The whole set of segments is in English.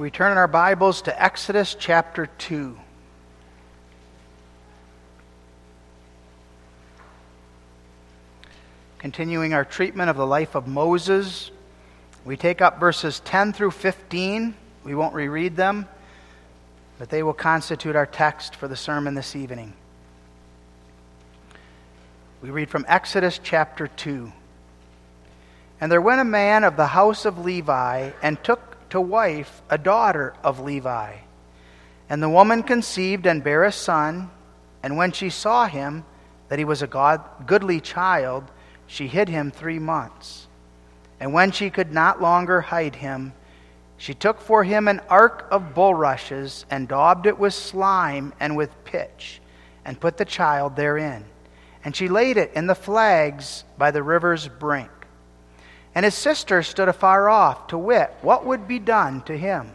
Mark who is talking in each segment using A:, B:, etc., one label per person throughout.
A: We turn in our Bibles to Exodus chapter 2. Continuing our treatment of the life of Moses, we take up verses 10 through 15. We won't reread them, but they will constitute our text for the sermon this evening. We read from Exodus chapter 2. And there went a man of the house of Levi and took to wife a daughter of Levi. And the woman conceived and bare a son, and when she saw him, that he was a god, goodly child, she hid him three months. And when she could not longer hide him, she took for him an ark of bulrushes and daubed it with slime and with pitch, and put the child therein. And she laid it in the flags by the river's brink. And his sister stood afar off to wit what would be done to him.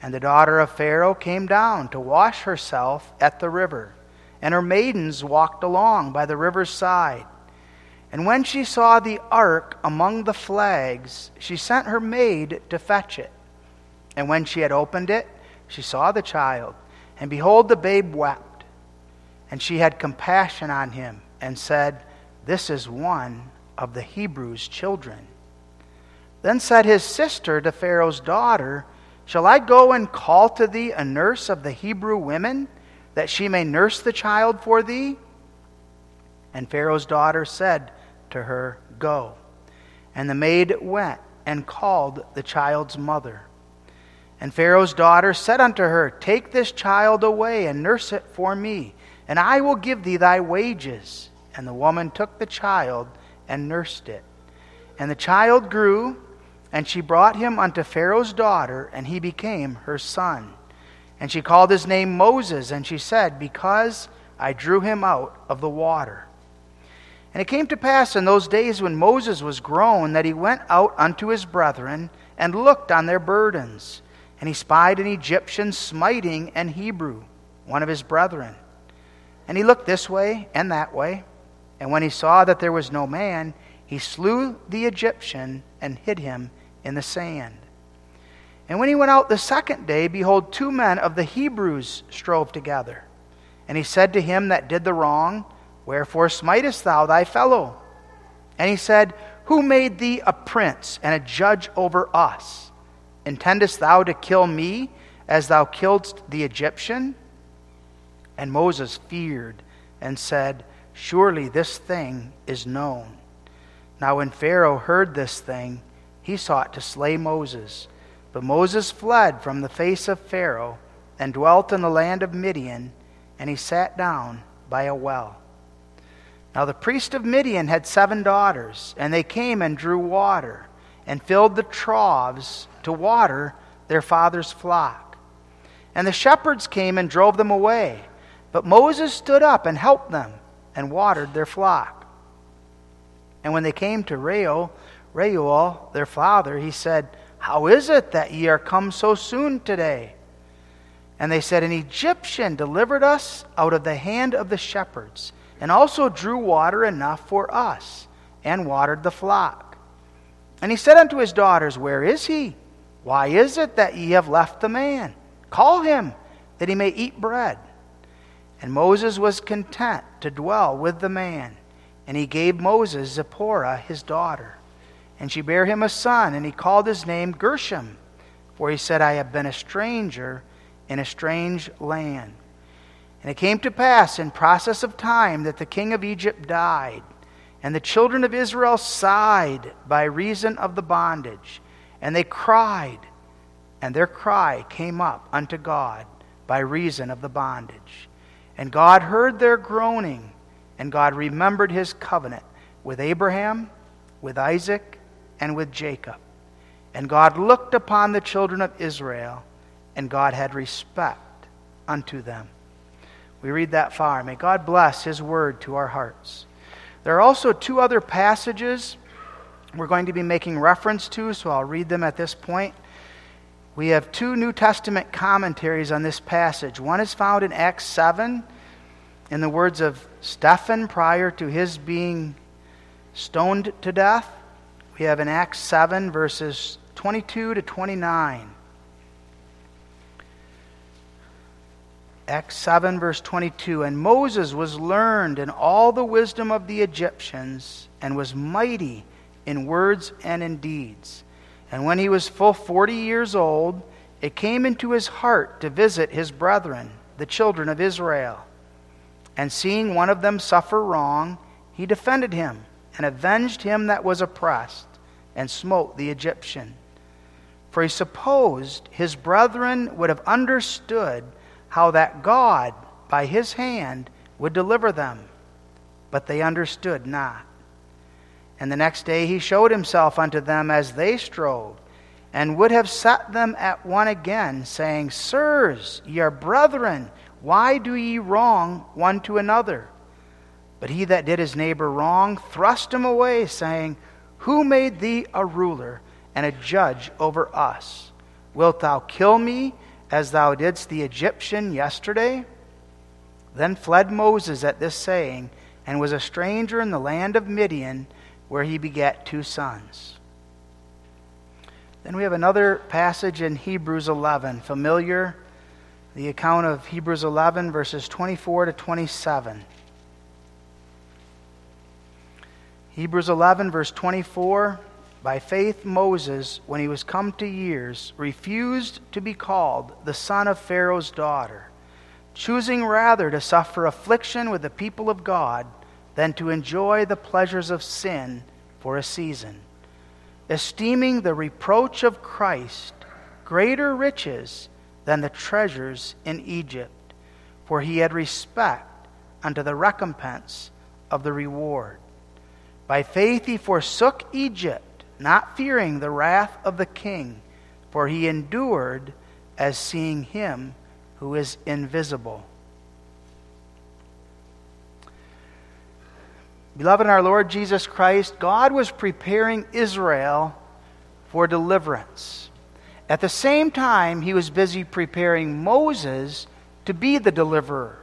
A: And the daughter of Pharaoh came down to wash herself at the river, and her maidens walked along by the river's side. And when she saw the ark among the flags, she sent her maid to fetch it. And when she had opened it, she saw the child, and behold, the babe wept. And she had compassion on him, and said, This is one of the Hebrews' children. Then said his sister to Pharaoh's daughter, Shall I go and call to thee a nurse of the Hebrew women, that she may nurse the child for thee? And Pharaoh's daughter said, to her, Go. And the maid went and called the child's mother. And Pharaoh's daughter said unto her, Take this child away and nurse it for me, and I will give thee thy wages. And the woman took the child and nursed it. And the child grew, and she brought him unto Pharaoh's daughter, and he became her son. And she called his name Moses, and she said, Because I drew him out of the water. And it came to pass in those days when Moses was grown that he went out unto his brethren and looked on their burdens. And he spied an Egyptian smiting an Hebrew, one of his brethren. And he looked this way and that way. And when he saw that there was no man, he slew the Egyptian and hid him in the sand. And when he went out the second day, behold, two men of the Hebrews strove together. And he said to him that did the wrong, Wherefore smitest thou thy fellow? And he said, Who made thee a prince and a judge over us? Intendest thou to kill me as thou killedst the Egyptian? And Moses feared and said, Surely this thing is known. Now when Pharaoh heard this thing, he sought to slay Moses. But Moses fled from the face of Pharaoh and dwelt in the land of Midian, and he sat down by a well. Now the priest of Midian had seven daughters, and they came and drew water, and filled the troughs to water their father's flock. And the shepherds came and drove them away. But Moses stood up and helped them, and watered their flock. And when they came to Reuel, Reuel, their father, he said, How is it that ye are come so soon today? And they said, An Egyptian delivered us out of the hand of the shepherds and also drew water enough for us, and watered the flock. And he said unto his daughters, Where is he? Why is it that ye have left the man? Call him, that he may eat bread. And Moses was content to dwell with the man. And he gave Moses Zipporah his daughter. And she bare him a son, and he called his name Gershom. For he said, I have been a stranger in a strange land. And it came to pass in process of time that the king of Egypt died, and the children of Israel sighed by reason of the bondage, and they cried, and their cry came up unto God by reason of the bondage. And God heard their groaning, and God remembered his covenant with Abraham, with Isaac, and with Jacob. And God looked upon the children of Israel, and God had respect unto them. We read that far. May God bless His word to our hearts. There are also two other passages we're going to be making reference to, so I'll read them at this point. We have two New Testament commentaries on this passage. One is found in Acts 7 in the words of Stephen prior to his being stoned to death. We have in Acts 7, verses 22 to 29. Acts 7, verse 22. And Moses was learned in all the wisdom of the Egyptians and was mighty in words and in deeds. And when he was full 40 years old, it came into his heart to visit his brethren, the children of Israel. And seeing one of them suffer wrong, he defended him and avenged him that was oppressed and smote the Egyptian. For he supposed his brethren would have understood how that God, by his hand, would deliver them. But they understood not. And the next day he showed himself unto them as they strove, and would have set them at one again, saying, Sirs, ye are brethren, why do ye wrong one to another? But he that did his neighbor wrong thrust him away, saying, Who made thee a ruler and a judge over us? Wilt thou kill me as thou didst the Egyptian yesterday? Then fled Moses at this saying, and was a stranger in the land of Midian, where he begat two sons. Then we have another passage in Hebrews 11, familiar, the account of Hebrews 11, verses 24 to 27. Hebrews 11, verse 24. By faith, Moses, when he was come to years, refused to be called the son of Pharaoh's daughter, choosing rather to suffer affliction with the people of God than to enjoy the pleasures of sin for a season, esteeming the reproach of Christ greater riches than the treasures in Egypt, for he had respect unto the recompense of the reward. By faith he forsook Egypt, not fearing the wrath of the king, for he endured as seeing him who is invisible. Beloved in our Lord Jesus Christ, God was preparing Israel for deliverance. At the same time, he was busy preparing Moses to be the deliverer.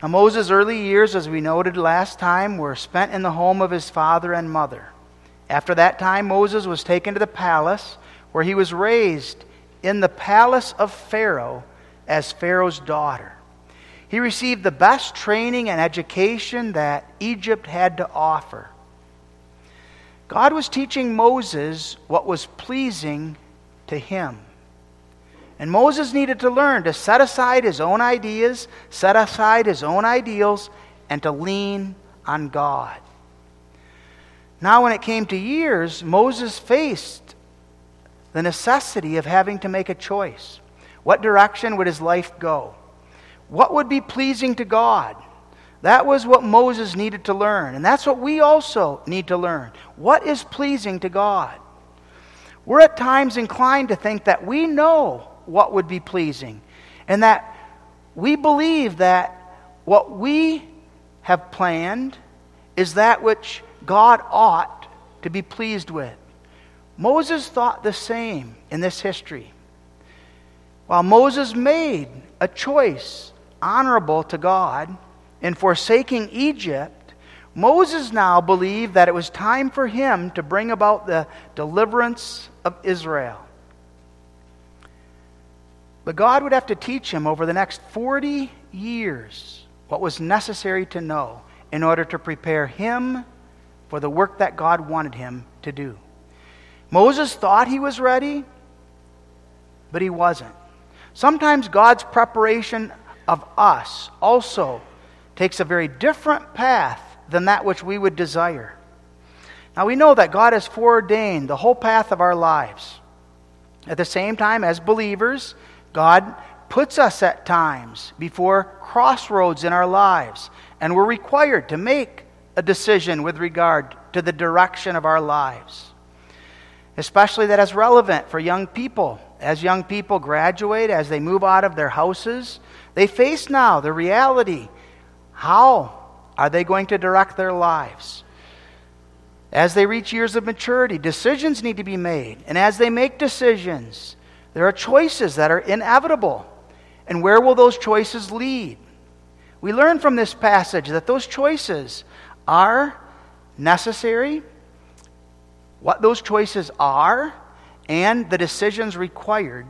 A: Now, Moses' early years, as we noted last time, were spent in the home of his father and mother. After that time, Moses was taken to the palace, where he was raised in the palace of Pharaoh as Pharaoh's daughter. He received the best training and education that Egypt had to offer. God was teaching Moses what was pleasing to him. And Moses needed to learn to set aside his own ideas, set aside his own ideals, and to lean on God. Now, when it came to years, Moses faced the necessity of having to make a choice. What direction would his life go? What would be pleasing to God? That was what Moses needed to learn. And that's what we also need to learn. What is pleasing to God? We're at times inclined to think that we know what would be pleasing. And that we believe that what we have planned is that which God ought to be pleased with. Moses thought the same in this history. While Moses made a choice honorable to God in forsaking Egypt, Moses now believed that it was time for him to bring about the deliverance of Israel. But God would have to teach him over the next 40 years what was necessary to know in order to prepare him for the work that God wanted him to do. Moses thought he was ready, but he wasn't. Sometimes God's preparation of us also takes a very different path than that which we would desire. Now we know that God has foreordained the whole path of our lives. At the same time, as believers, God puts us at times before crossroads in our lives, and we're required to make a decision with regard to the direction of our lives. Especially that is relevant for young people. As young people graduate, as they move out of their houses, they face now the reality how are they going to direct their lives? As they reach years of maturity, decisions need to be made. And as they make decisions, there are choices that are inevitable. And where will those choices lead? We learn from this passage that those choices are necessary, what those choices are, and the decisions required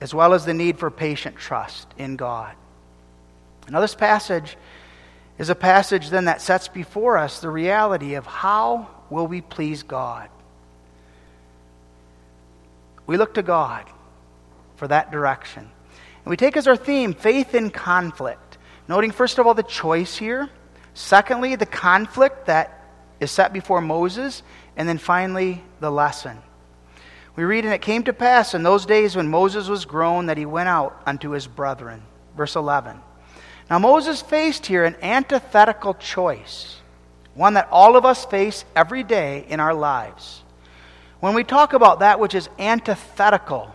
A: as well as the need for patient trust in God. Now, this passage is a passage then that sets before us the reality of how will we please God. We look to God for that direction. And we take as our theme faith in conflict, noting first of all the choice here, secondly, the conflict that is set before Moses, and then finally, the lesson. We read, And it came to pass in those days when Moses was grown that he went out unto his brethren. Verse 11. Now, Moses faced here an antithetical choice, one that all of us face every day in our lives. When we talk about that which is antithetical,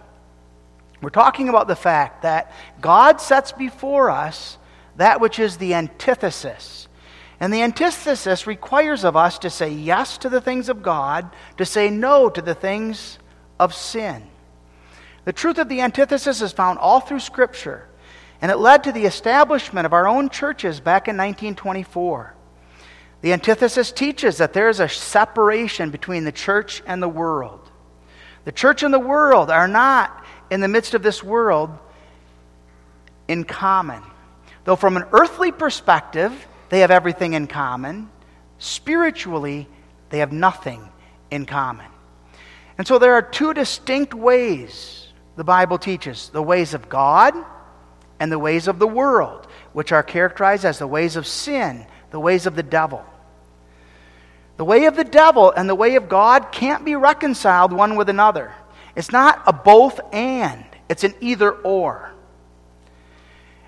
A: we're talking about the fact that God sets before us that which is the antithesis. And the antithesis requires of us to say yes to the things of God, to say no to the things of sin. The truth of the antithesis is found all through Scripture, and it led to the establishment of our own churches back in 1924. The antithesis teaches that there is a separation between the church and the world. The church and the world are not in the midst of this world in common. Though, from an earthly perspective, they have everything in common, spiritually, they have nothing in common. And so there are two distinct ways the Bible teaches the ways of God and the ways of the world, which are characterized as the ways of sin, the ways of the devil. The way of the devil and the way of God can't be reconciled one with another. It's not a both and, it's an either or.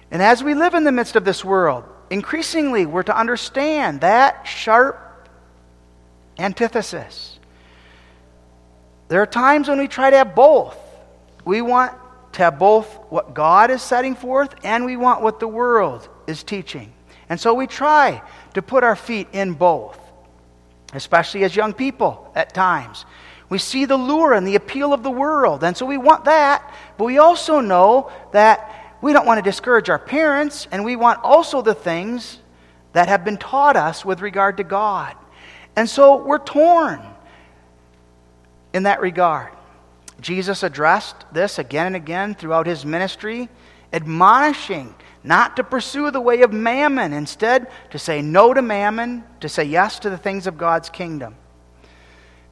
A: And as we live in the midst of this world, increasingly we're to understand that sharp antithesis. There are times when we try to have both. We want to have both what God is setting forth and we want what the world is teaching. And so we try to put our feet in both especially as young people at times. We see the lure and the appeal of the world, and so we want that, but we also know that we don't want to discourage our parents, and we want also the things that have been taught us with regard to God. And so we're torn in that regard. Jesus addressed this again and again throughout his ministry, admonishing not to pursue the way of mammon, instead, to say no to mammon, to say yes to the things of God's kingdom.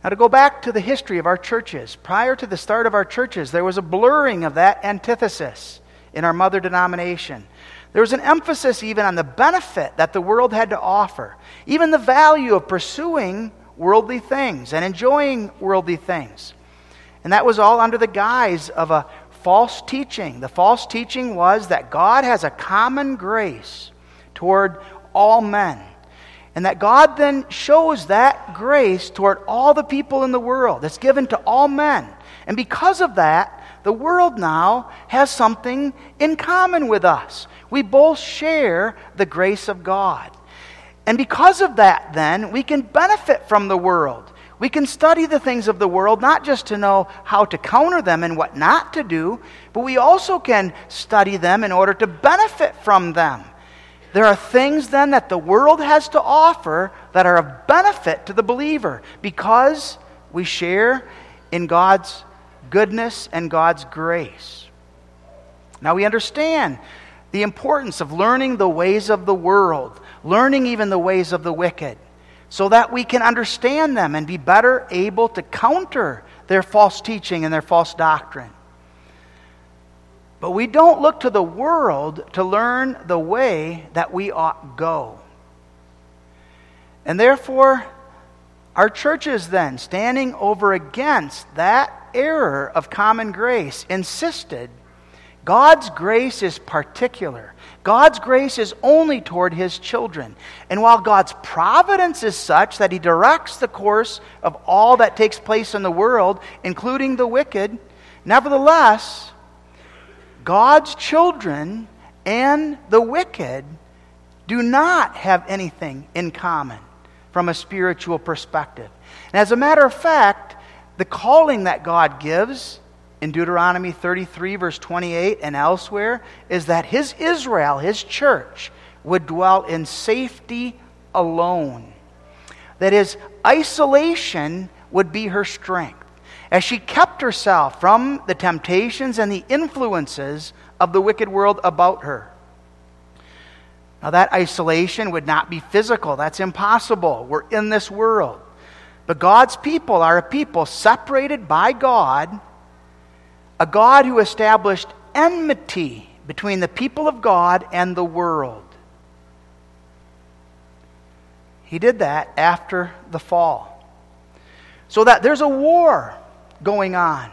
A: Now, to go back to the history of our churches, prior to the start of our churches, there was a blurring of that antithesis in our mother denomination. There was an emphasis even on the benefit that the world had to offer, even the value of pursuing worldly things and enjoying worldly things. And that was all under the guise of a false teaching. The false teaching was that God has a common grace toward all men. And that God then shows that grace toward all the people in the world. It's given to all men. And because of that, the world now has something in common with us. We both share the grace of God. And because of that, then, we can benefit from the world. We can study the things of the world not just to know how to counter them and what not to do, but we also can study them in order to benefit from them. There are things then that the world has to offer that are of benefit to the believer because we share in God's goodness and God's grace. Now we understand the importance of learning the ways of the world, learning even the ways of the wicked so that we can understand them and be better able to counter their false teaching and their false doctrine. But we don't look to the world to learn the way that we ought go. And therefore, our churches then, standing over against that error of common grace, insisted God's grace is particular. God's grace is only toward his children. And while God's providence is such that he directs the course of all that takes place in the world, including the wicked, nevertheless, God's children and the wicked do not have anything in common from a spiritual perspective. And as a matter of fact, the calling that God gives in Deuteronomy 33, verse 28, and elsewhere, is that his Israel, his church, would dwell in safety alone. That is, isolation would be her strength. as she kept herself from the temptations and the influences of the wicked world about her. Now, that isolation would not be physical. That's impossible. We're in this world. But God's people are a people separated by God, a God who established enmity between the people of God and the world. He did that after the fall. So that there's a war going on.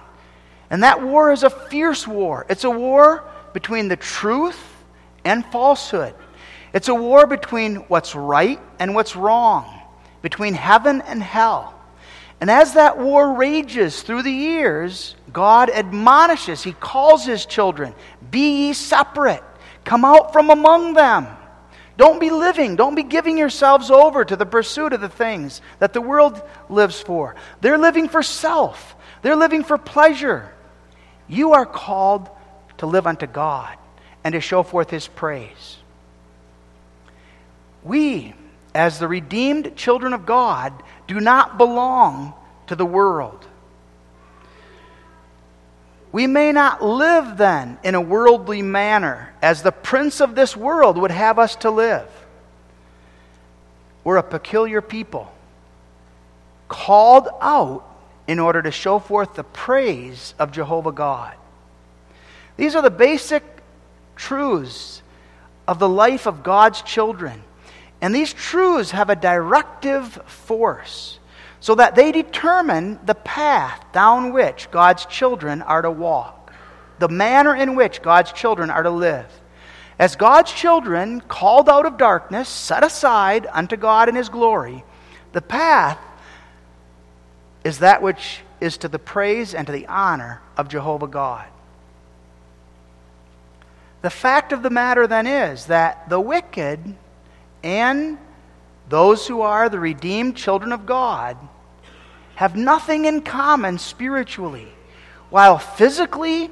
A: And that war is a fierce war. It's a war between the truth and falsehood. It's a war between what's right and what's wrong, between heaven and hell. And as that war rages through the years, God admonishes, He calls His children, Be ye separate, come out from among them. Don't be living, don't be giving yourselves over to the pursuit of the things that the world lives for. They're living for self, they're living for pleasure. You are called to live unto God and to show forth His praise. We, as the redeemed children of God, do not belong to the world. We may not live then in a worldly manner as the prince of this world would have us to live. We're a peculiar people, called out in order to show forth the praise of Jehovah God. These are the basic truths of the life of God's children. And these truths have a directive force so that they determine the path down which God's children are to walk, the manner in which God's children are to live. As God's children, called out of darkness, set aside unto God in His glory, the path is that which is to the praise and to the honor of Jehovah God. The fact of the matter then is that the wicked and those who are the redeemed children of God have nothing in common spiritually. While physically,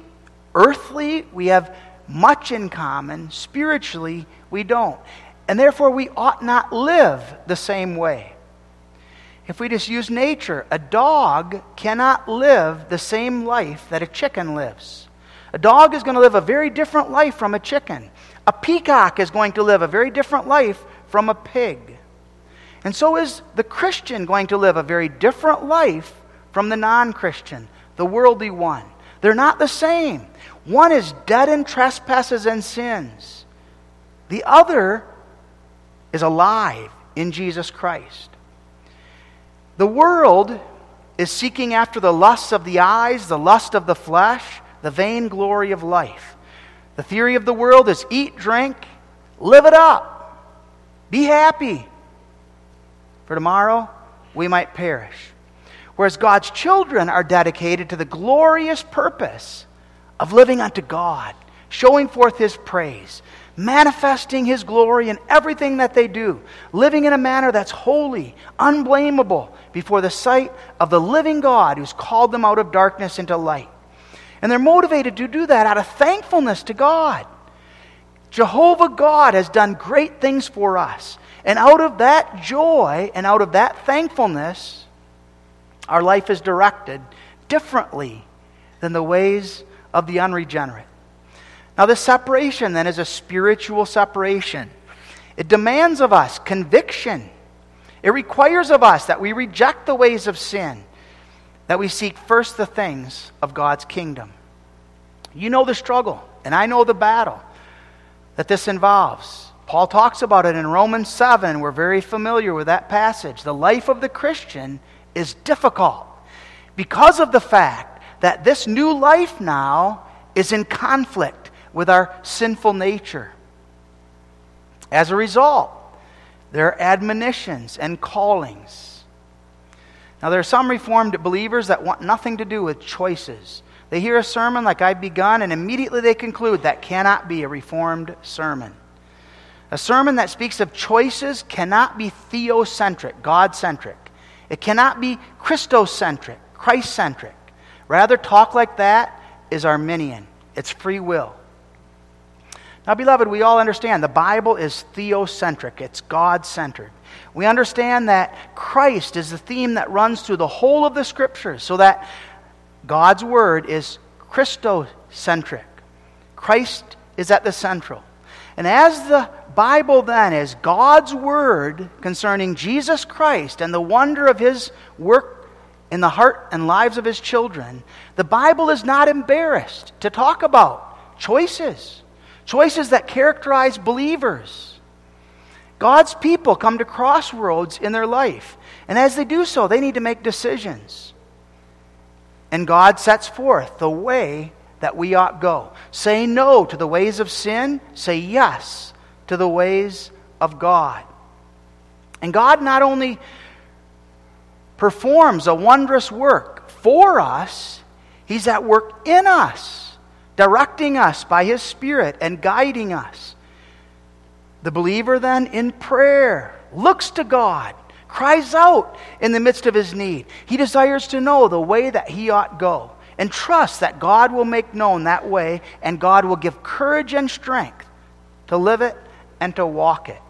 A: earthly, we have much in common, spiritually, we don't. And therefore, we ought not live the same way. If we just use nature, a dog cannot live the same life that a chicken lives. A dog is going to live a very different life from a chicken. A peacock is going to live a very different life from a pig. And so is the Christian going to live a very different life from the non Christian, the worldly one. They're not the same. One is dead in trespasses and sins, the other is alive in Jesus Christ. The world is seeking after the lusts of the eyes, the lust of the flesh, the vain glory of life. The theory of the world is eat, drink, live it up. Be happy. For tomorrow we might perish. Whereas God's children are dedicated to the glorious purpose of living unto God, showing forth His praise, manifesting His glory in everything that they do, living in a manner that's holy, unblameable before the sight of the living God who's called them out of darkness into light. And they're motivated to do that out of thankfulness to God. Jehovah God has done great things for us. And out of that joy and out of that thankfulness, our life is directed differently than the ways of the unregenerate. Now, this separation then is a spiritual separation. It demands of us conviction. It requires of us that we reject the ways of sin, that we seek first the things of God's kingdom. You know the struggle, and I know the battle that this involves. Paul talks about it in Romans 7. We're very familiar with that passage. The life of the Christian is difficult because of the fact that this new life now is in conflict with our sinful nature. As a result, there are admonitions and callings. Now, there are some Reformed believers that want nothing to do with choices. They hear a sermon like I've begun, and immediately they conclude that cannot be a Reformed sermon. A sermon that speaks of choices cannot be theocentric, God centric. It cannot be Christocentric, Christ centric. Rather, talk like that is Arminian, it's free will. Now, beloved, we all understand the Bible is theocentric, it's God centered. We understand that Christ is the theme that runs through the whole of the scriptures, so that God's Word is Christocentric. Christ is at the central. And as the Bible then is God's Word concerning Jesus Christ and the wonder of His work in the heart and lives of His children, the Bible is not embarrassed to talk about choices, choices that characterize believers. God's people come to crossroads in their life. And as they do so, they need to make decisions. And God sets forth the way that we ought go. Say no to the ways of sin, say yes to the ways of God. And God not only performs a wondrous work for us, He's at work in us, directing us by His Spirit and guiding us. The believer then in prayer looks to God, cries out in the midst of his need. He desires to know the way that he ought go and trusts that God will make known that way and God will give courage and strength to live it and to walk it.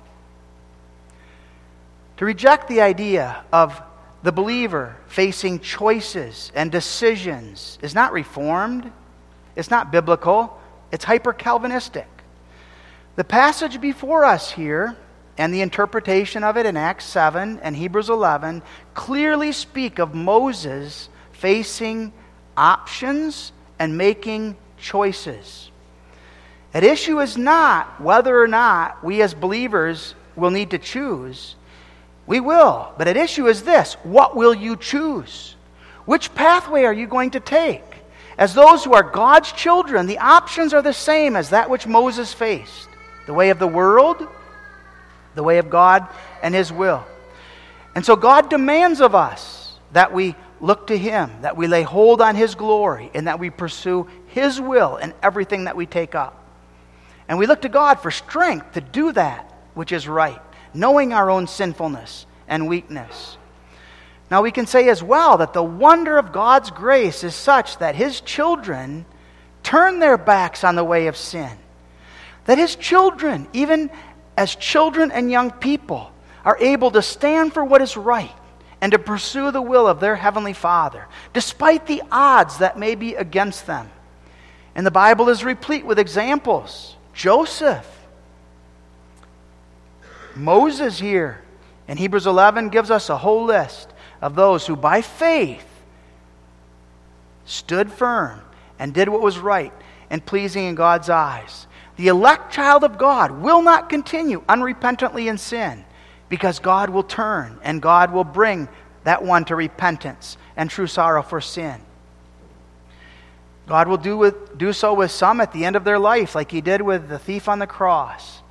A: To reject the idea of the believer facing choices and decisions is not reformed, it's not biblical, it's hyper Calvinistic. The passage before us here and the interpretation of it in Acts 7 and Hebrews 11 clearly speak of Moses facing options and making choices. At issue is not whether or not we as believers will need to choose. We will. But at issue is this what will you choose? Which pathway are you going to take? As those who are God's children, the options are the same as that which Moses faced the way of the world, the way of God and His will. And so God demands of us that we look to Him, that we lay hold on His glory, and that we pursue His will in everything that we take up. And we look to God for strength to do that which is right, knowing our own sinfulness and weakness. Now, we can say as well that the wonder of God's grace is such that His children turn their backs on the way of sin that his children, even as children and young people, are able to stand for what is right and to pursue the will of their Heavenly Father, despite the odds that may be against them. And the Bible is replete with examples. Joseph, Moses here, in Hebrews 11 gives us a whole list of those who by faith stood firm and did what was right and pleasing in God's eyes the elect child of God will not continue unrepentantly in sin because God will turn and God will bring that one to repentance and true sorrow for sin. God will do, with, do so with some at the end of their life, like he did with the thief on the cross.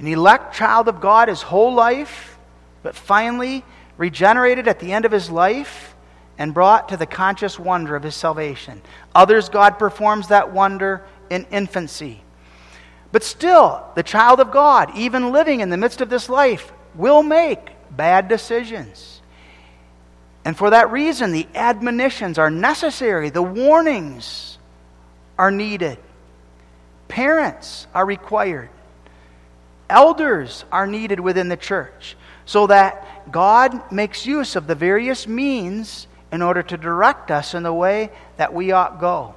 A: An elect child of God his whole life, but finally regenerated at the end of his life and brought to the conscious wonder of his salvation. Others, God performs that wonder in infancy but still, the child of God, even living in the midst of this life, will make bad decisions. And for that reason, the admonitions are necessary, the warnings are needed. Parents are required. Elders are needed within the church so that God makes use of the various means in order to direct us in the way that we ought go.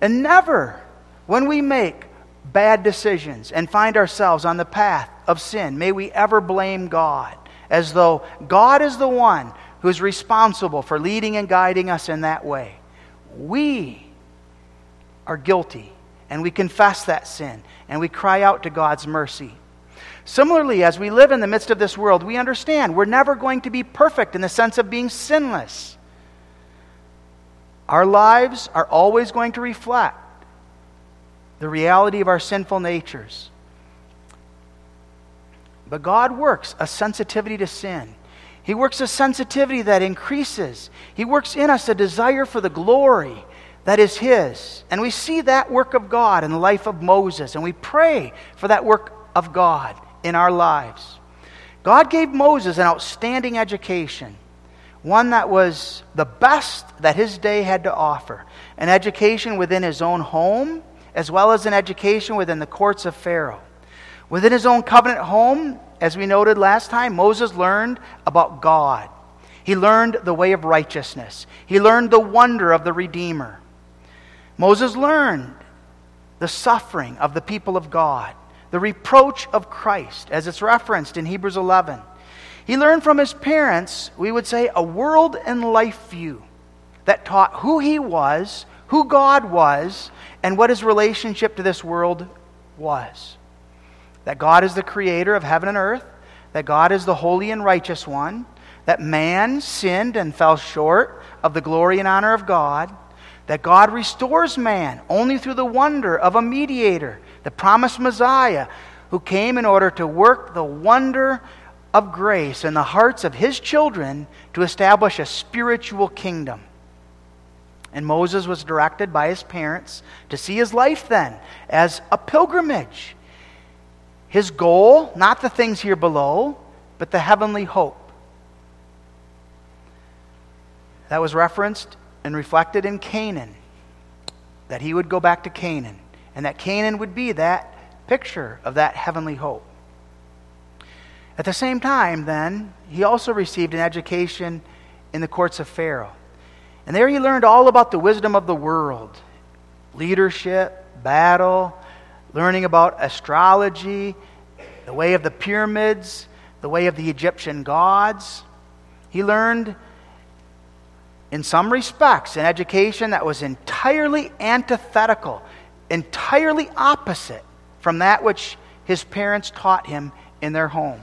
A: And never, when we make bad decisions and find ourselves on the path of sin, may we ever blame God as though God is the one who is responsible for leading and guiding us in that way. We are guilty and we confess that sin and we cry out to God's mercy. Similarly, as we live in the midst of this world, we understand we're never going to be perfect in the sense of being sinless. Our lives are always going to reflect the reality of our sinful natures. But God works a sensitivity to sin. He works a sensitivity that increases. He works in us a desire for the glory that is His. And we see that work of God in the life of Moses, and we pray for that work of God in our lives. God gave Moses an outstanding education, one that was the best that his day had to offer, an education within his own home as well as an education within the courts of Pharaoh. Within his own covenant home, as we noted last time, Moses learned about God. He learned the way of righteousness. He learned the wonder of the Redeemer. Moses learned the suffering of the people of God, the reproach of Christ, as it's referenced in Hebrews 11. He learned from his parents, we would say, a world and life view that taught who he was, who God was, and what his relationship to this world was. That God is the creator of heaven and earth, that God is the holy and righteous one, that man sinned and fell short of the glory and honor of God, that God restores man only through the wonder of a mediator, the promised Messiah, who came in order to work the wonder of grace in the hearts of his children to establish a spiritual kingdom. And Moses was directed by his parents to see his life then as a pilgrimage. His goal, not the things here below, but the heavenly hope. That was referenced and reflected in Canaan, that he would go back to Canaan, and that Canaan would be that picture of that heavenly hope. At the same time, then, he also received an education in the courts of Pharaoh. And there he learned all about the wisdom of the world leadership, battle, learning about astrology, the way of the pyramids, the way of the Egyptian gods. He learned, in some respects, an education that was entirely antithetical, entirely opposite from that which his parents taught him in their home.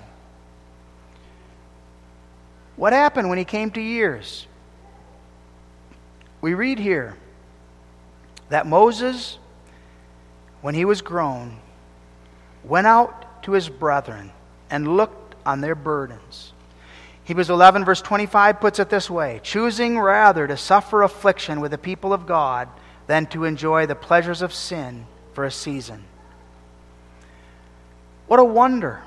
A: What happened when he came to years? We read here that Moses, when he was grown, went out to his brethren and looked on their burdens. Hebrews 11, verse 25 puts it this way choosing rather to suffer affliction with the people of God than to enjoy the pleasures of sin for a season. What a wonder!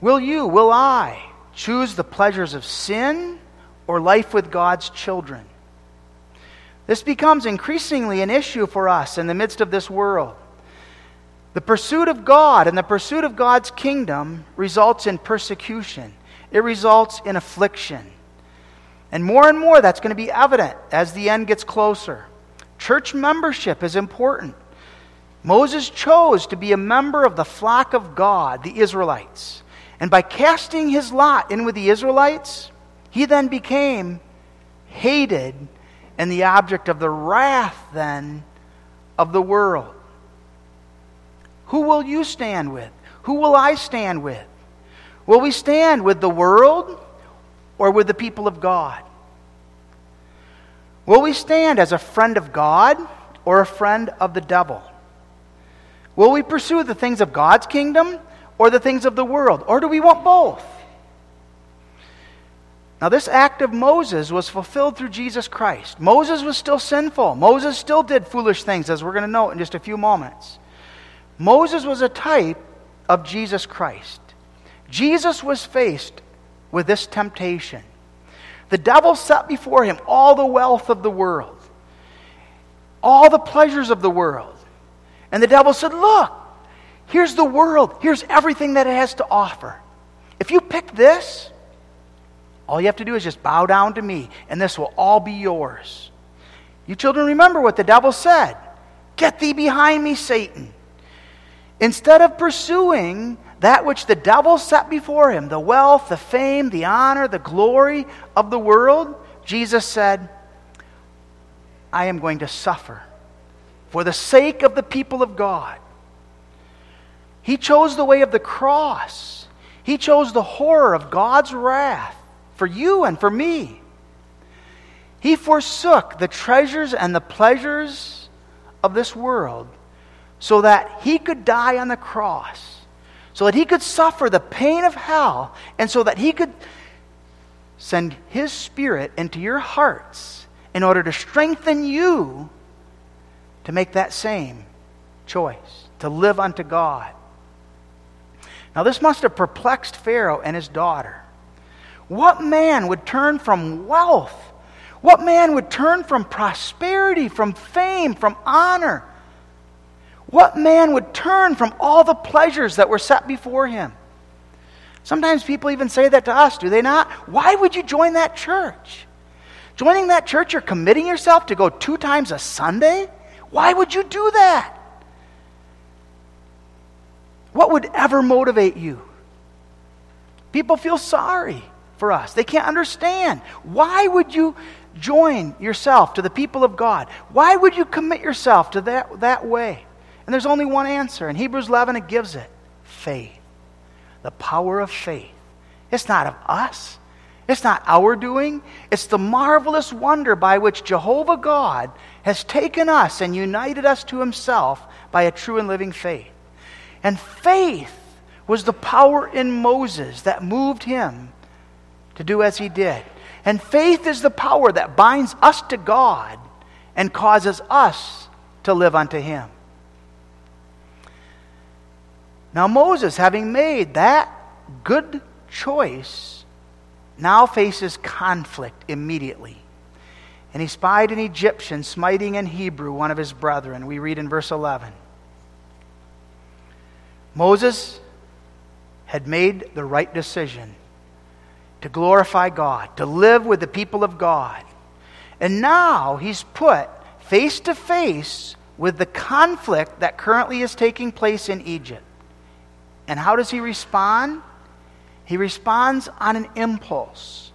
A: Will you, will I, choose the pleasures of sin or life with God's children. This becomes increasingly an issue for us in the midst of this world. The pursuit of God and the pursuit of God's kingdom results in persecution, it results in affliction. And more and more, that's going to be evident as the end gets closer. Church membership is important. Moses chose to be a member of the flock of God, the Israelites. And by casting his lot in with the Israelites, he then became hated and the object of the wrath then of the world. Who will you stand with? Who will I stand with? Will we stand with the world or with the people of God? Will we stand as a friend of God or a friend of the devil? Will we pursue the things of God's kingdom or the things of the world? Or do we want both? Now, this act of Moses was fulfilled through Jesus Christ. Moses was still sinful. Moses still did foolish things, as we're going to note in just a few moments. Moses was a type of Jesus Christ. Jesus was faced with this temptation. The devil set before him all the wealth of the world, all the pleasures of the world. And the devil said, Look, Here's the world. Here's everything that it has to offer. If you pick this, all you have to do is just bow down to me, and this will all be yours. You children remember what the devil said Get thee behind me, Satan. Instead of pursuing that which the devil set before him the wealth, the fame, the honor, the glory of the world Jesus said, I am going to suffer for the sake of the people of God. He chose the way of the cross. He chose the horror of God's wrath for you and for me. He forsook the treasures and the pleasures of this world so that he could die on the cross, so that he could suffer the pain of hell, and so that he could send his spirit into your hearts in order to strengthen you to make that same choice, to live unto God. Now, this must have perplexed Pharaoh and his daughter. What man would turn from wealth? What man would turn from prosperity, from fame, from honor? What man would turn from all the pleasures that were set before him Sometimes people even say that to us, do they not? Why would you join that church? Joining that church, you're committing yourself to go two times a Sunday? Why would you do that? What would ever motivate you? People feel sorry for us. They can't understand. Why would you join yourself to the people of God? Why would you commit yourself to that, that way? And there's only one answer. In Hebrews 11, it gives it faith. The power of faith. It's not of us, it's not our doing. It's the marvelous wonder by which Jehovah God has taken us and united us to himself by a true and living faith. And faith was the power in Moses that moved him to do as he did. And faith is the power that binds us to God and causes us to live unto him. Now, Moses, having made that good choice, now faces conflict immediately. And he spied an Egyptian smiting an Hebrew, one of his brethren. We read in verse 11. Moses had made the right decision to glorify God, to live with the people of God. And now he's put face to face with the conflict that currently is taking place in Egypt. And how does he respond? He responds on an impulse.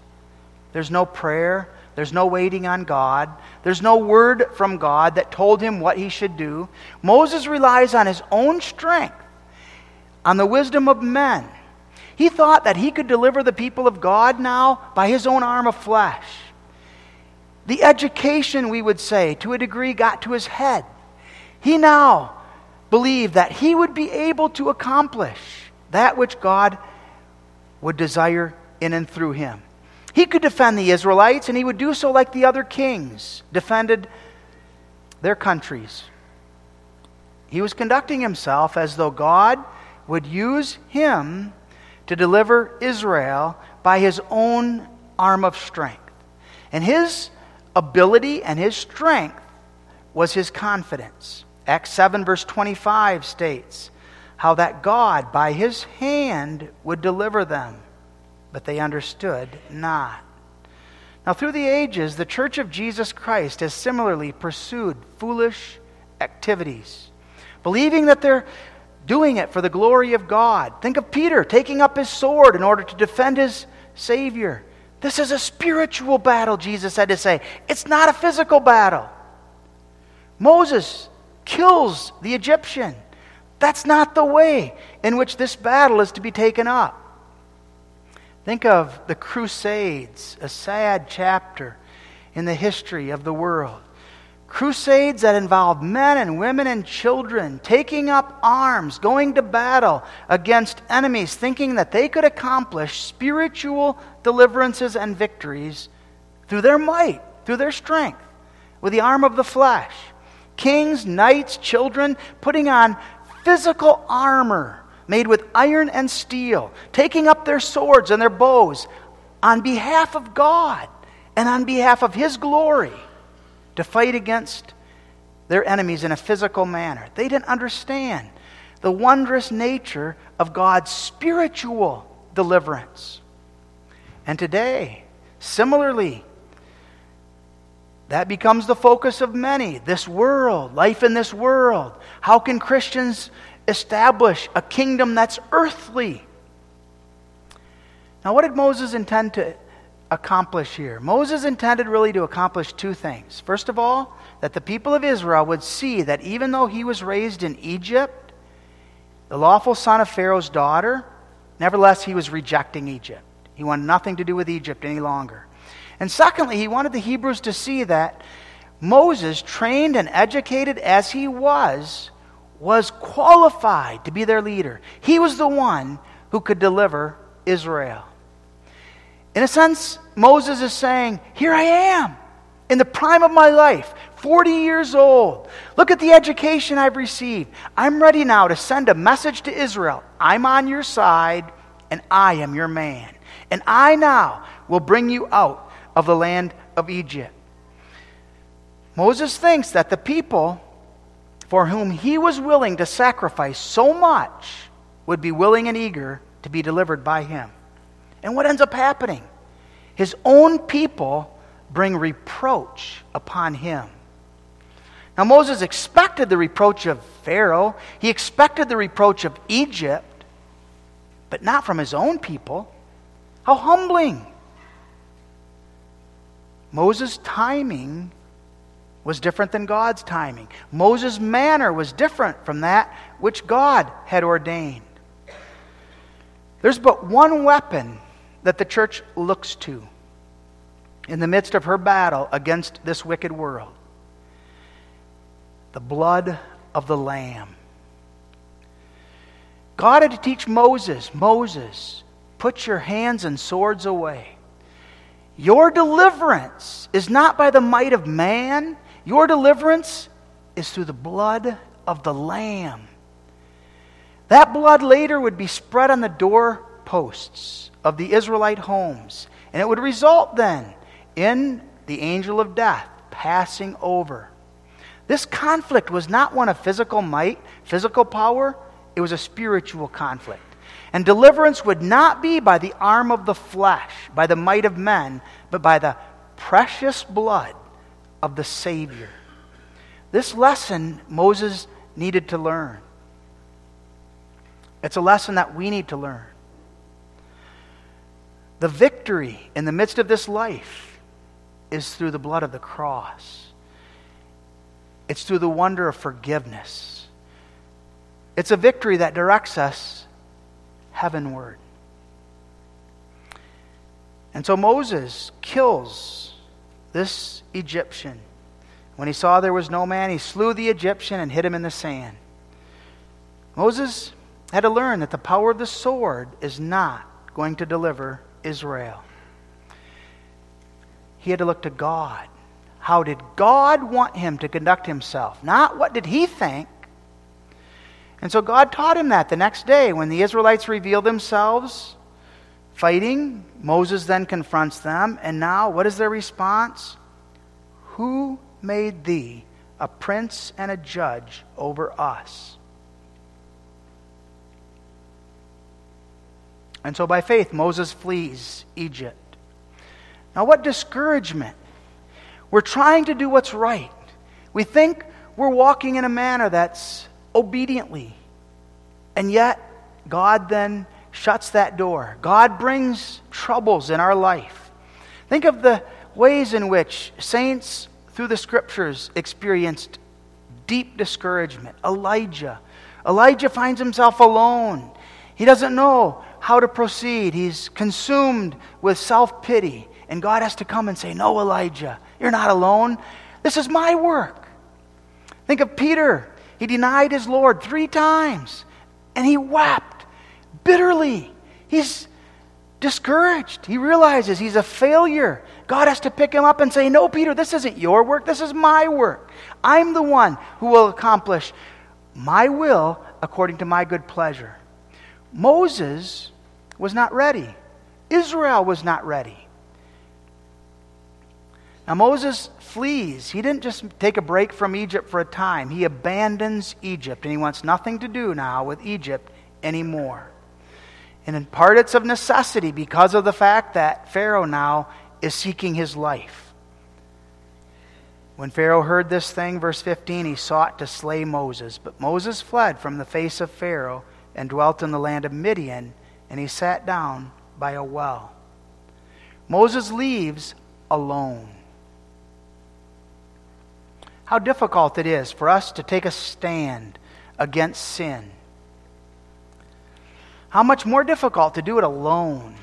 A: There's no prayer, there's no waiting on God, there's no word from God that told him what he should do. Moses relies on his own strength, on the wisdom of men. He thought that he could deliver the people of God now by his own arm of flesh. The education, we would say, to a degree, got to his head. He now believed that he would be able to accomplish that which God would desire in and through him. He could defend the Israelites, and he would do so like the other kings defended their countries. He was conducting himself as though God would use him to deliver Israel by his own arm of strength. And his ability and his strength was his confidence. Acts 7, verse 25 states how that God, by his hand, would deliver them, but they understood not. Now, through the ages, the Church of Jesus Christ has similarly pursued foolish activities, believing that they're doing it for the glory of God. Think of Peter taking up his sword in order to defend his Savior. This is a spiritual battle, Jesus had to say. It's not a physical battle. Moses kills the Egyptian. That's not the way in which this battle is to be taken up. Think of the Crusades, a sad chapter in the history of the world. Crusades that involved men and women and children taking up arms, going to battle against enemies, thinking that they could accomplish spiritual deliverances and victories through their might, through their strength, with the arm of the flesh. Kings, knights, children, putting on physical armor made with iron and steel, taking up their swords and their bows on behalf of God and on behalf of His glory to fight against their enemies in a physical manner. They didn't understand the wondrous nature of God's spiritual deliverance. And today, similarly, that becomes the focus of many. This world, life in this world. How can Christians establish a kingdom that's earthly? Now, what did Moses intend to accomplish here? Moses intended really to accomplish two things. First of all, that the people of Israel would see that even though he was raised in Egypt, the lawful son of Pharaoh's daughter, nevertheless, he was rejecting Egypt. He wanted nothing to do with Egypt any longer. And secondly, he wanted the Hebrews to see that Moses, trained and educated as he was, was qualified to be their leader. He was the one who could deliver Israel. In a sense, Moses is saying, Here I am, in the prime of my life, 40 years old. Look at the education I've received. I'm ready now to send a message to Israel. I'm on your side, and I am your man. And I now will bring you out of the land of Egypt. Moses thinks that the people for whom he was willing to sacrifice so much would be willing and eager to be delivered by him. And what ends up happening? His own people bring reproach upon him. Now, Moses expected the reproach of Pharaoh, he expected the reproach of Egypt, but not from his own people. How humbling! Moses' timing was different than God's timing. Moses' manner was different from that which God had ordained. There's but one weapon that the church looks to in the midst of her battle against this wicked world the blood of the Lamb. God had to teach Moses Moses, put your hands and swords away. Your deliverance is not by the might of man, your deliverance is through the blood of the Lamb. That blood later would be spread on the doorposts of the Israelite homes, and it would result then in the angel of death passing over. This conflict was not one of physical might, physical power, it was a spiritual conflict. And deliverance would not be by the arm of the flesh, by the might of men, but by the precious blood of the Savior. This lesson Moses needed to learn. It's a lesson that we need to learn. The victory in the midst of this life is through the blood of the cross. It's through the wonder of forgiveness. It's a victory that directs us heavenward. And so Moses kills this Egyptian. When he saw there was no man, he slew the Egyptian and hid him in the sand. Moses had to learn that the power of the sword is not going to deliver Israel. He had to look to God. How did God want him to conduct himself? Not what did he think. And so God taught him that the next day when the Israelites revealed themselves fighting. Moses then confronts them. And now, what is their response? Who made thee a prince and a judge over us? And so by faith, Moses flees Egypt. Now, what discouragement! We're trying to do what's right. We think we're walking in a manner that's obediently. And yet, God then shuts that door. God brings troubles in our life. Think of the ways in which saints through the scriptures experienced deep discouragement. Elijah. Elijah finds himself alone. He doesn't know how to proceed. He's consumed with self pity. And God has to come and say, No, Elijah, you're not alone. This is my work. Think of Peter. He denied his Lord three times, and he wept bitterly. He's discouraged. He realizes he's a failure. God has to pick him up and say, No, Peter, this isn't your work. This is my work. I'm the one who will accomplish my will according to my good pleasure. Moses was not ready, Israel was not ready. Now, Moses flees. He didn't just take a break from Egypt for a time. He abandons Egypt, and he wants nothing to do now with Egypt anymore. And in part, it's of necessity because of the fact that Pharaoh now is seeking his life. When Pharaoh heard this thing, verse 15, he sought to slay Moses. But Moses fled from the face of Pharaoh and dwelt in the land of Midian, and he sat down by a well. Moses leaves alone. How difficult it is for us to take a stand against sin. How much more difficult to do it alone.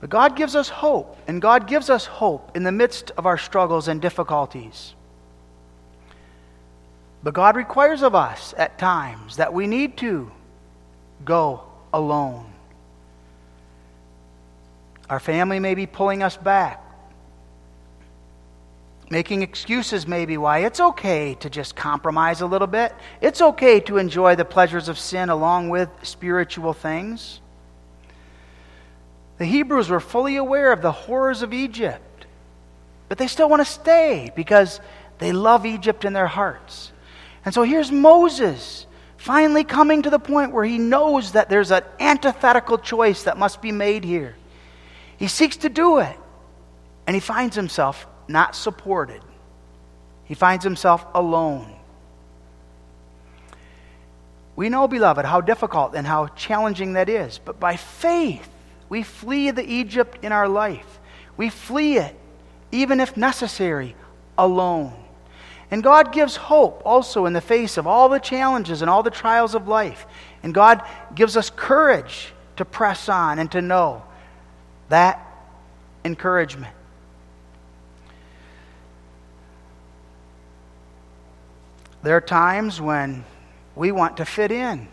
A: But God gives us hope, and God gives us hope in the midst of our struggles and difficulties. But God requires of us at times that we need to go alone. Our family may be pulling us back, making excuses maybe why it's okay to just compromise a little bit. It's okay to enjoy the pleasures of sin along with spiritual things. The Hebrews were fully aware of the horrors of Egypt, but they still want to stay because they love Egypt in their hearts. And so here's Moses finally coming to the point where he knows that there's an antithetical choice that must be made here. He seeks to do it, and he finds himself not supported. He finds himself alone. We know, beloved, how difficult and how challenging that is. But by faith, we flee the Egypt in our life. We flee it, even if necessary, alone. And God gives hope also in the face of all the challenges and all the trials of life. And God gives us courage to press on and to know that encouragement. There are times when we want to fit in.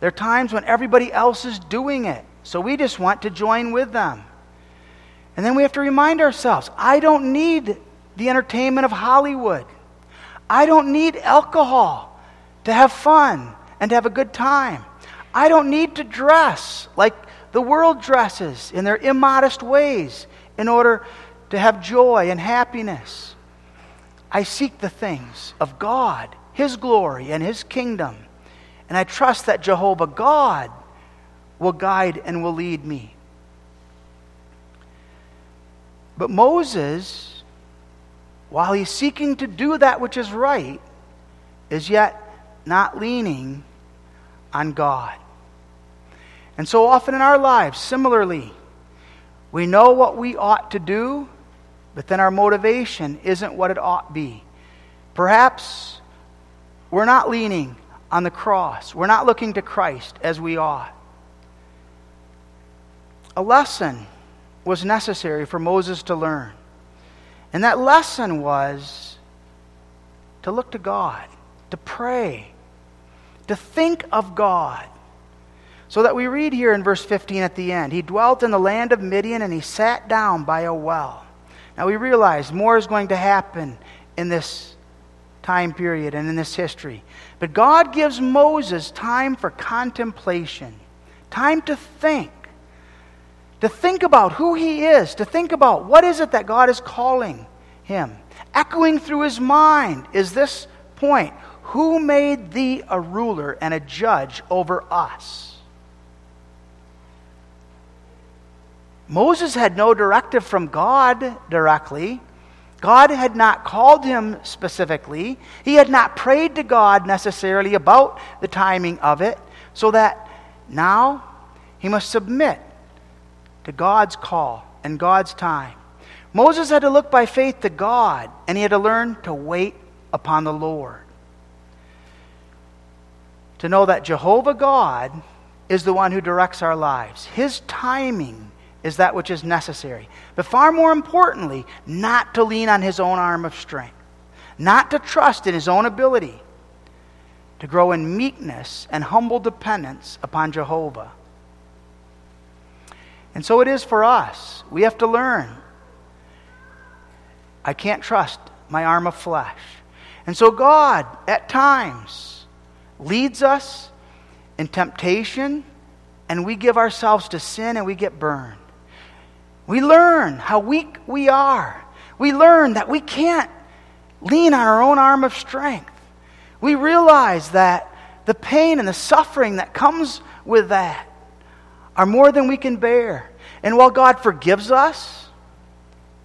A: There are times when everybody else is doing it, so we just want to join with them. And then we have to remind ourselves I don't need the entertainment of Hollywood. I don't need alcohol to have fun and to have a good time. I don't need to dress like the world dresses in their immodest ways in order to have joy and happiness. I seek the things of God, His glory, and His kingdom. And I trust that Jehovah God will guide and will lead me. But Moses while he's seeking to do that which is right, is yet not leaning on God. And so often in our lives, similarly, we know what we ought to do, but then our motivation isn't what it ought be. Perhaps we're not leaning on the cross, we're not looking to Christ as we ought. A lesson was necessary for Moses to learn. And that lesson was to look to God, to pray, to think of God. So that we read here in verse 15 at the end He dwelt in the land of Midian and he sat down by a well. Now we realize more is going to happen in this time period and in this history. But God gives Moses time for contemplation, time to think to think about who he is, to think about what is it that God is calling him. Echoing through his mind is this point Who made thee a ruler and a judge over us? Moses had no directive from God directly. God had not called him specifically. He had not prayed to God necessarily about the timing of it, so that now he must submit to God's call and God's time. Moses had to look by faith to God, and he had to learn to wait upon the Lord. To know that Jehovah God is the one who directs our lives. His timing is that which is necessary. But far more importantly, not to lean on his own arm of strength, not to trust in his own ability, to grow in meekness and humble dependence upon Jehovah. And so it is for us. We have to learn. I can't trust my arm of flesh. And so God, at times, leads us in temptation, and we give ourselves to sin and we get burned. We learn how weak we are. We learn that we can't lean on our own arm of strength. We realize that the pain and the suffering that comes with that are more than we can bear. And while God forgives us,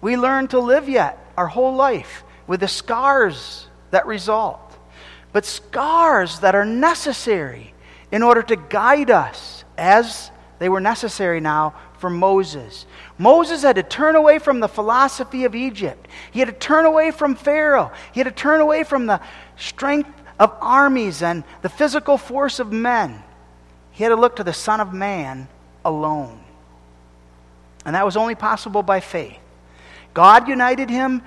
A: we learn to live yet our whole life with the scars that result. But scars that are necessary in order to guide us as they were necessary now for Moses. Moses had to turn away from the philosophy of Egypt. He had to turn away from Pharaoh. He had to turn away from the strength of armies and the physical force of men. He had to look to the Son of Man alone. And that was only possible by faith. God united him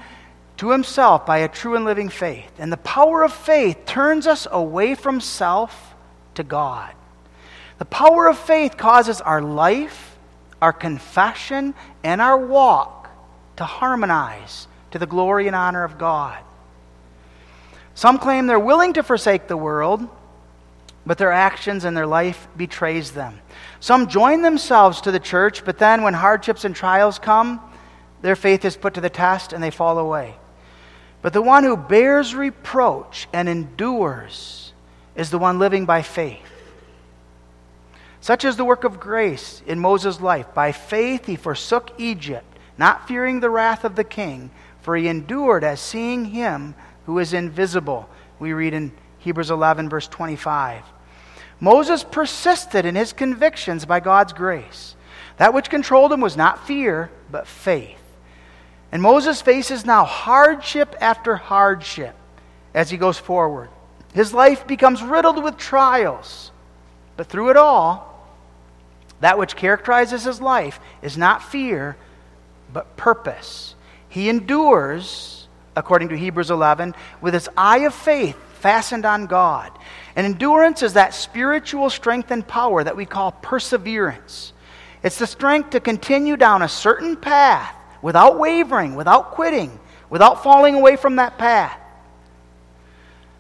A: to himself by a true and living faith. And the power of faith turns us away from self to God. The power of faith causes our life, our confession, and our walk to harmonize to the glory and honor of God. Some claim they're willing to forsake the world, but their actions and their life betrays them. Some join themselves to the church, but then when hardships and trials come, their faith is put to the test and they fall away. But the one who bears reproach and endures is the one living by faith. Such is the work of grace in Moses' life. By faith he forsook Egypt, not fearing the wrath of the king, for he endured as seeing him who is invisible. We read in Hebrews 11, verse 25. Moses persisted in his convictions by God's grace. That which controlled him was not fear, but faith. And Moses faces now hardship after hardship as he goes forward. His life becomes riddled with trials. But through it all, that which characterizes his life is not fear, but purpose. He endures, according to Hebrews 11, with his eye of faith fastened on God. And endurance is that spiritual strength and power that we call perseverance. It's the strength to continue down a certain path without wavering, without quitting, without falling away from that path.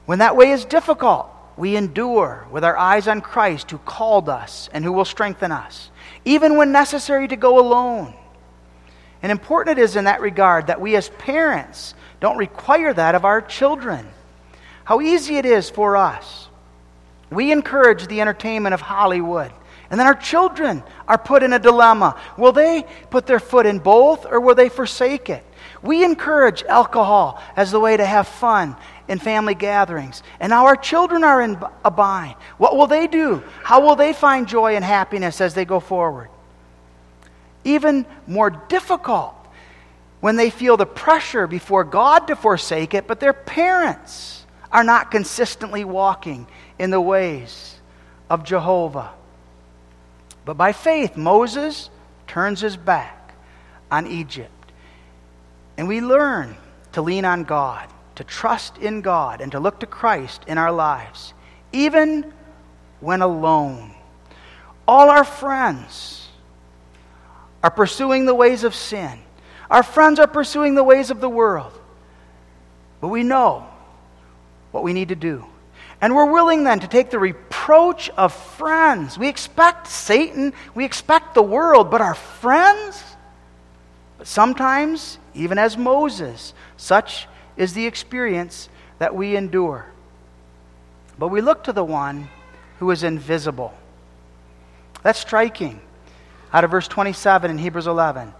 A: When that way is difficult, we endure with our eyes on Christ who called us and who will strengthen us, even when necessary to go alone. And important it is in that regard that we as parents don't require that of our children. How easy it is for us. We encourage the entertainment of Hollywood. And then our children are put in a dilemma. Will they put their foot in both or will they forsake it? We encourage alcohol as the way to have fun in family gatherings. And now our children are in a bind. What will they do? How will they find joy and happiness as they go forward? Even more difficult when they feel the pressure before God to forsake it, but their parents are not consistently walking in the ways of Jehovah. But by faith, Moses turns his back on Egypt. And we learn to lean on God to trust in God and to look to Christ in our lives, even when alone. All our friends are pursuing the ways of sin. Our friends are pursuing the ways of the world. But we know what we need to do. And we're willing then to take the reproach of friends. We expect Satan, we expect the world, but our friends? But sometimes, even as Moses, such is the experience that we endure. But we look to the one who is invisible. That's striking out of verse 27 in Hebrews 11.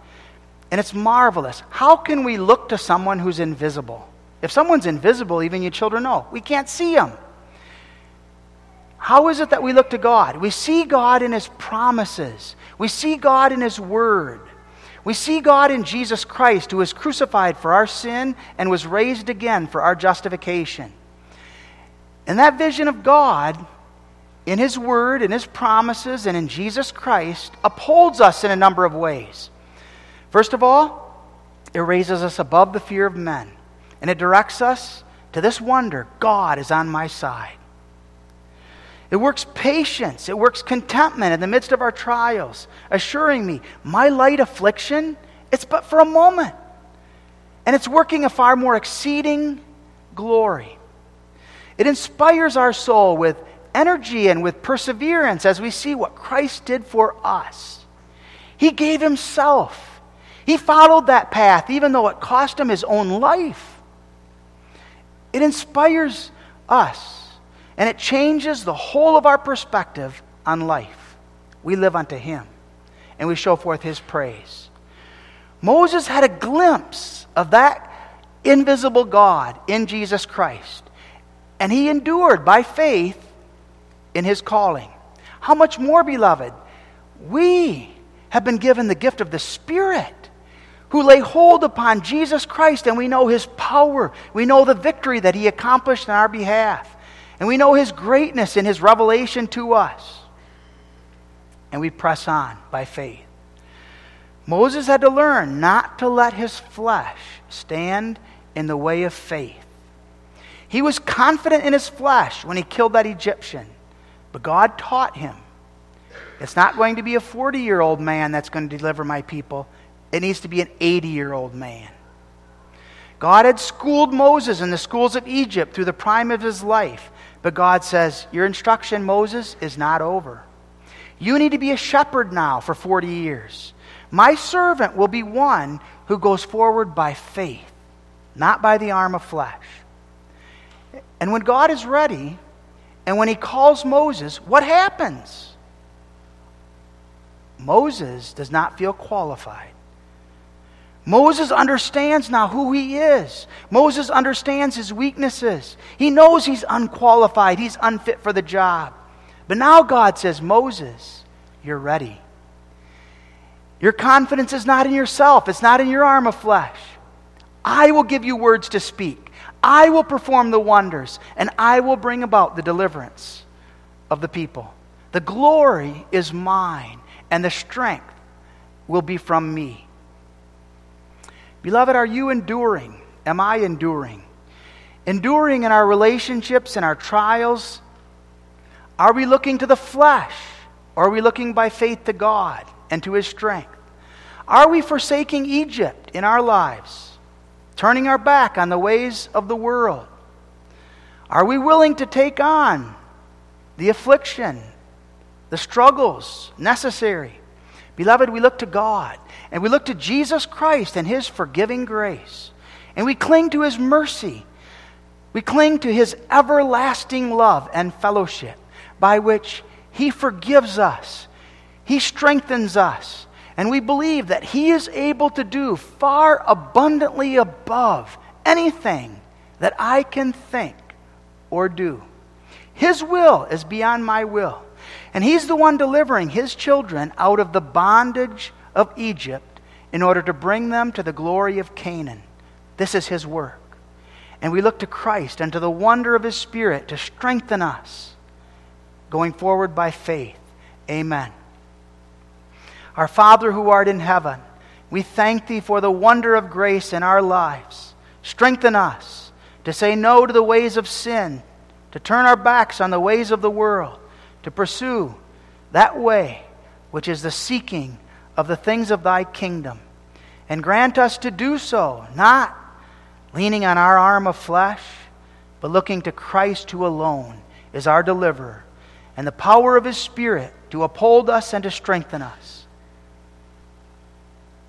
A: And it's marvelous. How can we look to someone who's invisible? If someone's invisible, even you children know, we can't see him. How is it that we look to God? We see God in His promises, we see God in His Word. We see God in Jesus Christ, who was crucified for our sin and was raised again for our justification. And that vision of God, in His Word, in His promises, and in Jesus Christ, upholds us in a number of ways. First of all, it raises us above the fear of men, and it directs us to this wonder God is on my side. It works patience. It works contentment in the midst of our trials, assuring me my light affliction, it's but for a moment. And it's working a far more exceeding glory. It inspires our soul with energy and with perseverance as we see what Christ did for us. He gave Himself. He followed that path, even though it cost Him His own life. It inspires us and it changes the whole of our perspective on life. We live unto Him, and we show forth His praise. Moses had a glimpse of that invisible God in Jesus Christ, and he endured by faith in his calling. How much more, beloved, we have been given the gift of the Spirit who lay hold upon Jesus Christ, and we know his power. We know the victory that he accomplished on our behalf. And we know His greatness in His revelation to us. And we press on by faith. Moses had to learn not to let his flesh stand in the way of faith. He was confident in his flesh when he killed that Egyptian, but God taught him it's not going to be a 40 year old man that's going to deliver my people, it needs to be an 80 year old man. God had schooled Moses in the schools of Egypt through the prime of his life. But God says, Your instruction, Moses, is not over. You need to be a shepherd now for 40 years. My servant will be one who goes forward by faith, not by the arm of flesh. And when God is ready, And when he calls Moses, what happens? Moses does not feel qualified. Moses understands now who he is. Moses understands his weaknesses. He knows he's unqualified, he's unfit for the job. But now God says, Moses, you're ready. Your confidence is not in yourself, it's not in your arm of flesh. I will give you words to speak. I will perform the wonders, and I will bring about the deliverance of the people. The glory is mine, and the strength will be from me. Beloved, are you enduring? Am I enduring? Enduring in our relationships and our trials? Are we looking to the flesh? Or are we looking by faith to God and to His strength? Are we forsaking Egypt in our lives? turning our back on the ways of the world? Are we willing to take on the affliction, the struggles necessary? Beloved, we look to God and we look to Jesus Christ and His forgiving grace. And we cling to His mercy. We cling to His everlasting love and fellowship by which He forgives us, He strengthens us, and we believe that He is able to do far abundantly above anything that I can think or do. His will is beyond my will. And He's the one delivering His children out of the bondage of Egypt in order to bring them to the glory of Canaan. This is His work. And we look to Christ and to the wonder of His Spirit to strengthen us going forward by faith. Amen. Our Father who art in heaven, we thank thee for the wonder of grace in our lives. Strengthen us to say no to the ways of sin, to turn our backs on the ways of the world, to pursue that way which is the seeking of the things of thy kingdom. And grant us to do so, not leaning on our arm of flesh, but looking to Christ who alone is our deliverer, and the power of his Spirit to uphold us and to strengthen us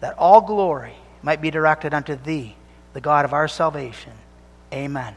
A: that all glory might be directed unto thee, the God of our salvation. Amen.